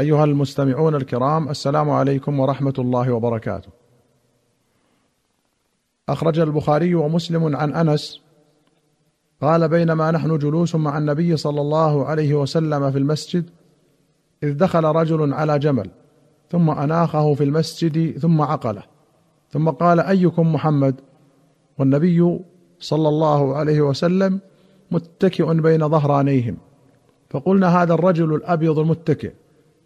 أيها المستمعون الكرام السلام عليكم ورحمة الله وبركاته. أخرج البخاري ومسلم عن أنس قال بينما نحن جلوس مع النبي صلى الله عليه وسلم في المسجد إذ دخل رجل على جمل ثم أناخه في المسجد ثم عقله ثم قال أيكم محمد والنبي صلى الله عليه وسلم متكئ بين ظهرانيهم فقلنا هذا الرجل الأبيض المتكئ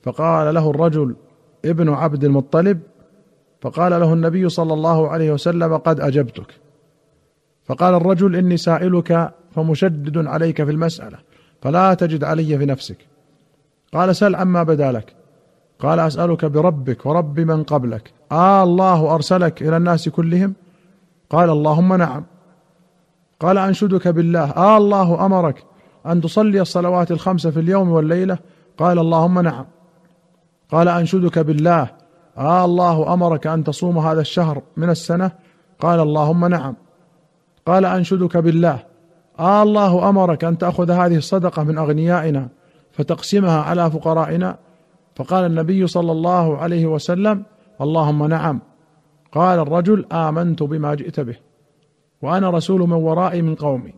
فقال له الرجل ابن عبد المطلب فقال له النبي صلى الله عليه وسلم قد أجبتك. فقال الرجل إني سائلك فمشدد عليك في المسألة فلا تجد علي في نفسك. قال سل عما بدا لك. قال أسألك بربك ورب من قبلك. آه الله أرسلك إلى الناس كلهم؟ قال اللهم نعم. قال أنشدك بالله. آه الله أمرك أن تصلي الصلوات الخمس في اليوم والليلة؟ قال اللهم نعم. قال أنشدك بالله. آه الله أمرك أن تصوم هذا الشهر من السنة؟ قال اللهم نعم. قال أنشدك بالله. آه الله أمرك أن تأخذ هذه الصدقة من أغنيائنا فتقسمها على فقرائنا؟ فقال النبي صلى الله عليه وسلم اللهم نعم. قال الرجل آمنت بما جئت به. وأنا رسول من ورائي من قومي.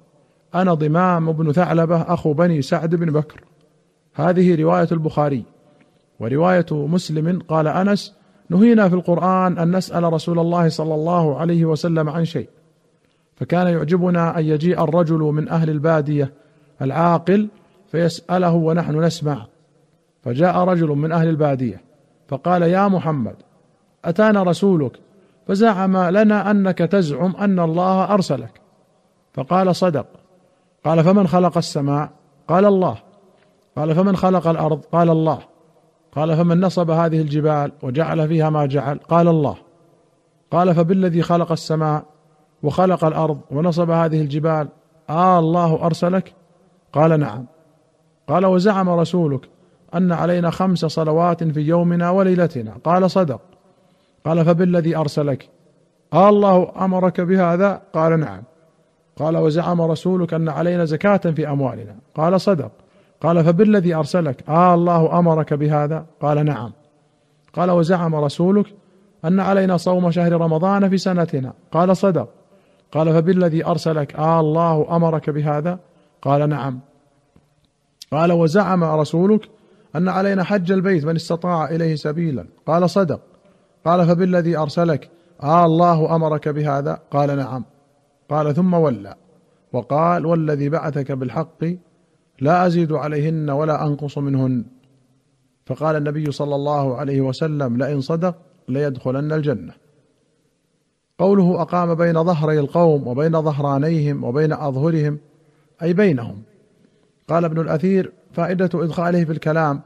أنا ضمام بن ثعلبة أخو بني سعد بن بكر. هذه رواية البخاري. ورواية مسلم قال أنس نهينا في القرآن أن نسأل رسول الله صلى الله عليه وسلم عن شيء فكان يعجبنا أن يجيء الرجل من أهل البادية العاقل فيسأله ونحن نسمع فجاء رجل من أهل البادية فقال يا محمد أتانا رسولك فزعم لنا أنك تزعم أن الله أرسلك فقال صدق قال فمن خلق السماء؟ قال الله قال فمن خلق الأرض؟ قال الله قال فمن نصب هذه الجبال وجعل فيها ما جعل. قال الله. قال فبالذي خلق السماء وخلق الأرض ونصب هذه الجبال. آه الله أرسلك؟ قال نعم. قال وزعم رسولك أن علينا خمس صلوات في يومنا وليلتنا. قال صدق. قال فبالذي أرسلك؟ آه الله أمرك بهذا؟ قال نعم. قال وزعم رسولك أن علينا زكاة في أموالنا. قال صدق. قال فبالذي أرسلك؟ آه الله أمرك بهذا. قال نعم. قال وزعم رسولك أن علينا صوم شهر رمضان في سنتنا. قال صدق. قال فبالذي أرسلك؟ آه الله أمرك بهذا. قال نعم. قال وزعم رسولك أن علينا حج البيت من استطاع إليه سبيلا. قال صدق. قال فبالذي أرسلك؟ آه الله أمرك بهذا. قال نعم. قال ثم ولى. وقال والذي بعثك بالحق لا أزيد عليهن ولا أنقص منهن. فقال النبي صلى الله عليه وسلم لئن صدق ليدخلن الجنة. قوله أقام بين ظهري القوم وبين ظهرانيهم وبين أظهرهم أي بينهم. قال ابن الأثير فائدة إدخاله في الكلام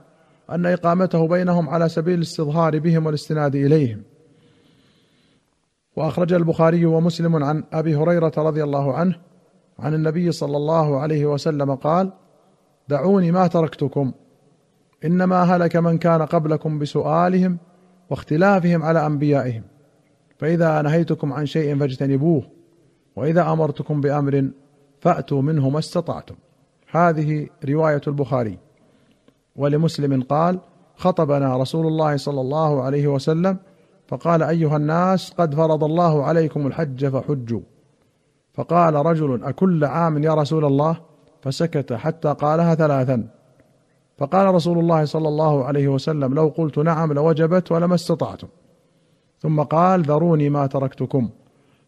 أن إقامته بينهم على سبيل الاستظهار بهم والاستناد إليهم. وأخرج البخاري ومسلم عن أبي هريرة رضي الله عنه عن النبي صلى الله عليه وسلم قال دعوني ما تركتكم. إنما هلك من كان قبلكم بسؤالهم واختلافهم على أنبيائهم. فإذا نهيتكم عن شيء فاجتنبوه وإذا أمرتكم بأمر فأتوا منه ما استطعتم. هذه رواية البخاري. ولمسلم قال خطبنا رسول الله صلى الله عليه وسلم فقال أيها الناس قد فرض الله عليكم الحج فحجوا. فقال رجل أكل عام يا رسول الله؟ فسكت حتى قالها ثلاثا. فقال رسول الله صلى الله عليه وسلم لو قلت نعم لوجبت ولما استطعتم. ثم قال ذروني ما تركتكم.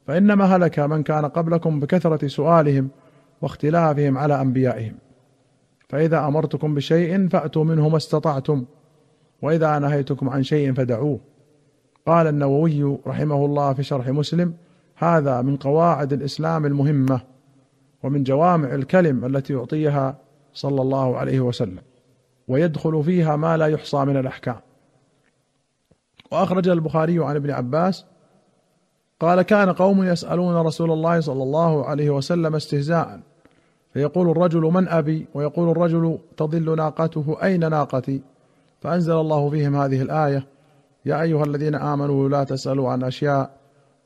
فإنما هلك من كان قبلكم بكثرة سؤالهم واختلافهم على أنبيائهم. فإذا أمرتكم بشيء فأتوا منه ما استطعتم. وإذا نهيتكم عن شيء فدعوه. قال النووي رحمه الله في شرح مسلم هذا من قواعد الإسلام المهمة. ومن جوامع الكلم التي يعطيها صلى الله عليه وسلم ويدخل فيها ما لا يحصى من الأحكام. وأخرج البخاري عن ابن عباس قال كان قوم يسألون رسول الله صلى الله عليه وسلم استهزاء فيقول الرجل من أبي؟ ويقول الرجل تضل ناقته أين ناقتي؟ فأنزل الله فيهم هذه الآية يا أيها الذين آمنوا لا تسألوا عن أشياء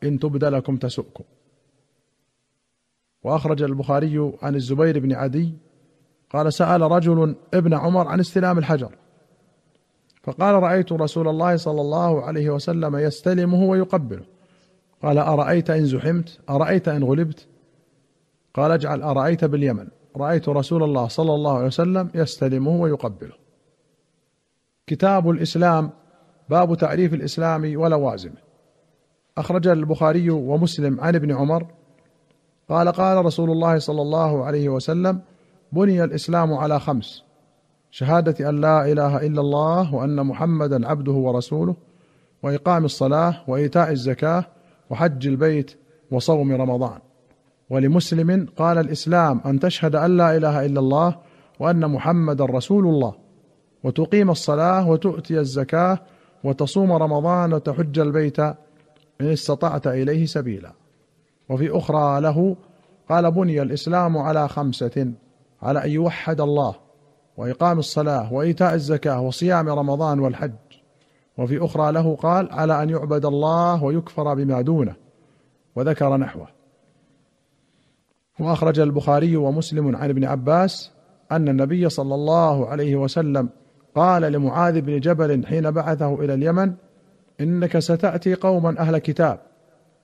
إن تبد لكم تسؤكم. وأخرج البخاري عن الزبير بن عدي قال سأل رجل ابن عمر عن استلام الحجر. فقال رأيت رسول الله صلى الله عليه وسلم يستلمه ويقبله. قال أرأيت إن زحمت؟ أرأيت إن غلبت؟ قال اجعل أرأيت باليمن. رأيت رسول الله صلى الله عليه وسلم يستلمه ويقبله. كتاب الإسلام باب تعريف الإسلام ولوازمه أخرج البخاري ومسلم عن ابن عمر قال قال رسول الله صلى الله عليه وسلم بني الإسلام على خمس شهادة أن لا إله إلا الله وأن محمدا عبده ورسوله وإقام الصلاة وإيتاء الزكاة وحج البيت وصوم رمضان. ولمسلم قال الإسلام أن تشهد أن لا إله إلا الله وأن محمدا رسول الله وتقيم الصلاة وتؤتي الزكاة وتصوم رمضان وتحج البيت إن استطعت إليه سبيلا. وفي أخرى له قال بني الإسلام على خمسة على أن يوحد الله وإقام الصلاة وإيتاء الزكاة وصيام رمضان والحج. وفي أخرى له قال على أن يعبد الله ويكفر بما دونه وذكر نحوه. وأخرج البخاري ومسلم عن ابن عباس أن النبي صلى الله عليه وسلم قال لمعاذ بن جبل حين بعثه إلى اليمن إنك ستأتي قوما أهل كتاب.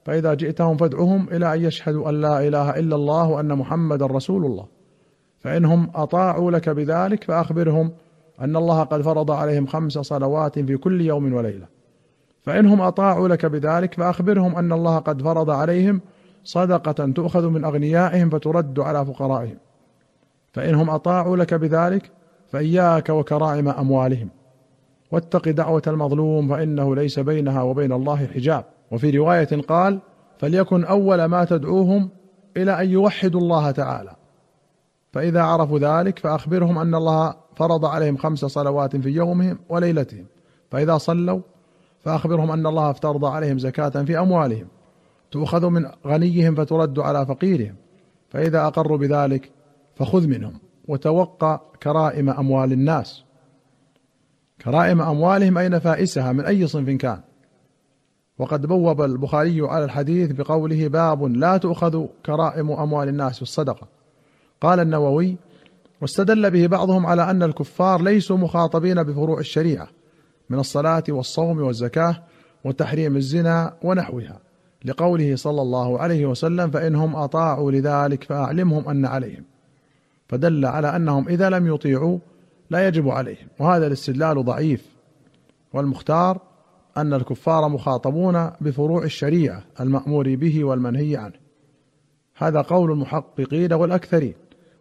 فإذا جئتهم فادعهم إلى أن يشهدوا أن لا إله إلا الله وأن محمدا رسول الله. فإنهم أطاعوا لك بذلك فأخبرهم أن الله قد فرض عليهم خمس صلوات في كل يوم وليلة. فإنهم أطاعوا لك بذلك فأخبرهم أن الله قد فرض عليهم صدقة تؤخذ من أغنيائهم فترد على فقرائهم. فإنهم أطاعوا لك بذلك فإياك وكرائم أموالهم. واتق دعوة المظلوم فإنه ليس بينها وبين الله حجاب. وفي رواية قال فليكن أول ما تدعوهم إلى أن يوحدوا الله تعالى. فإذا عرفوا ذلك فأخبرهم أن الله فرض عليهم خمس صلوات في يومهم وليلتهم. فإذا صلوا فأخبرهم أن الله افترض عليهم زكاة في أموالهم. تؤخذ من غنيهم فترد على فقيرهم. فإذا أقروا بذلك فخذ منهم وتوقع كرائم أموال الناس. كرائم أموالهم اي نفائسها من أي صنف كان؟ وقد بوب البخاري على الحديث بقوله باب لا تؤخذ كرائم أموال الناس الصدقة. قال النووي واستدل به بعضهم على أن الكفار ليسوا مخاطبين بفروع الشريعة من الصلاة والصوم والزكاة وتحريم الزنا ونحوها لقوله صلى الله عليه وسلم فإنهم أطاعوا لذلك فأعلمهم أن عليهم. فدل على أنهم إذا لم يطيعوا لا يجب عليهم وهذا الاستدلال ضعيف. والمختار أن الكفار مخاطبون بفروع الشريعة المأمور به والمنهي عنه. هذا قول المحققين والأكثرين.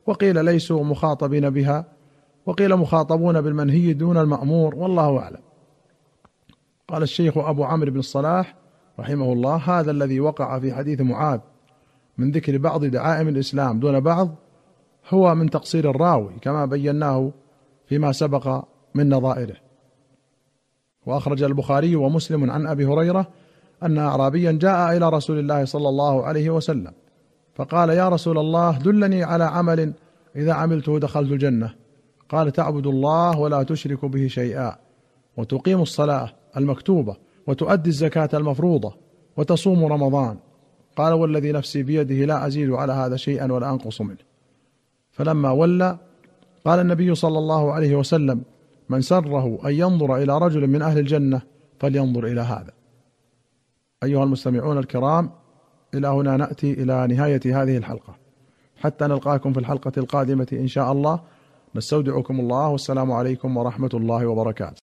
وقيل ليسوا مخاطبين بها وقيل مخاطبون بالمنهي دون المأمور والله أعلم. قال الشيخ أبو عمرو بن الصلاح رحمه الله هذا الذي وقع في حديث معاذ من ذكر بعض دعائم الإسلام دون بعض هو من تقصير الراوي كما بيناه فيما سبق من نظائره. وأخرج البخاري ومسلم عن أبي هريرة أن اعرابيا جاء إلى رسول الله صلى الله عليه وسلم فقال يا رسول الله دلني على عمل إذا عملته دخلت الجنة قال تعبد الله ولا تشرك به شيئا وتقيم الصلاة المكتوبة وتؤدي الزكاة المفروضة وتصوم رمضان قال والذي نفسي بيده لا أزيد على هذا شيئا ولا أنقص منه فلما ولى قال النبي صلى الله عليه وسلم من سره أن ينظر إلى رجل من أهل الجنة فلينظر إلى هذا. أيها المستمعون الكرام إلى هنا نأتي إلى نهاية هذه الحلقة. حتى نلقاكم في الحلقة القادمة إن شاء الله. نستودعكم الله والسلام عليكم ورحمة الله وبركاته.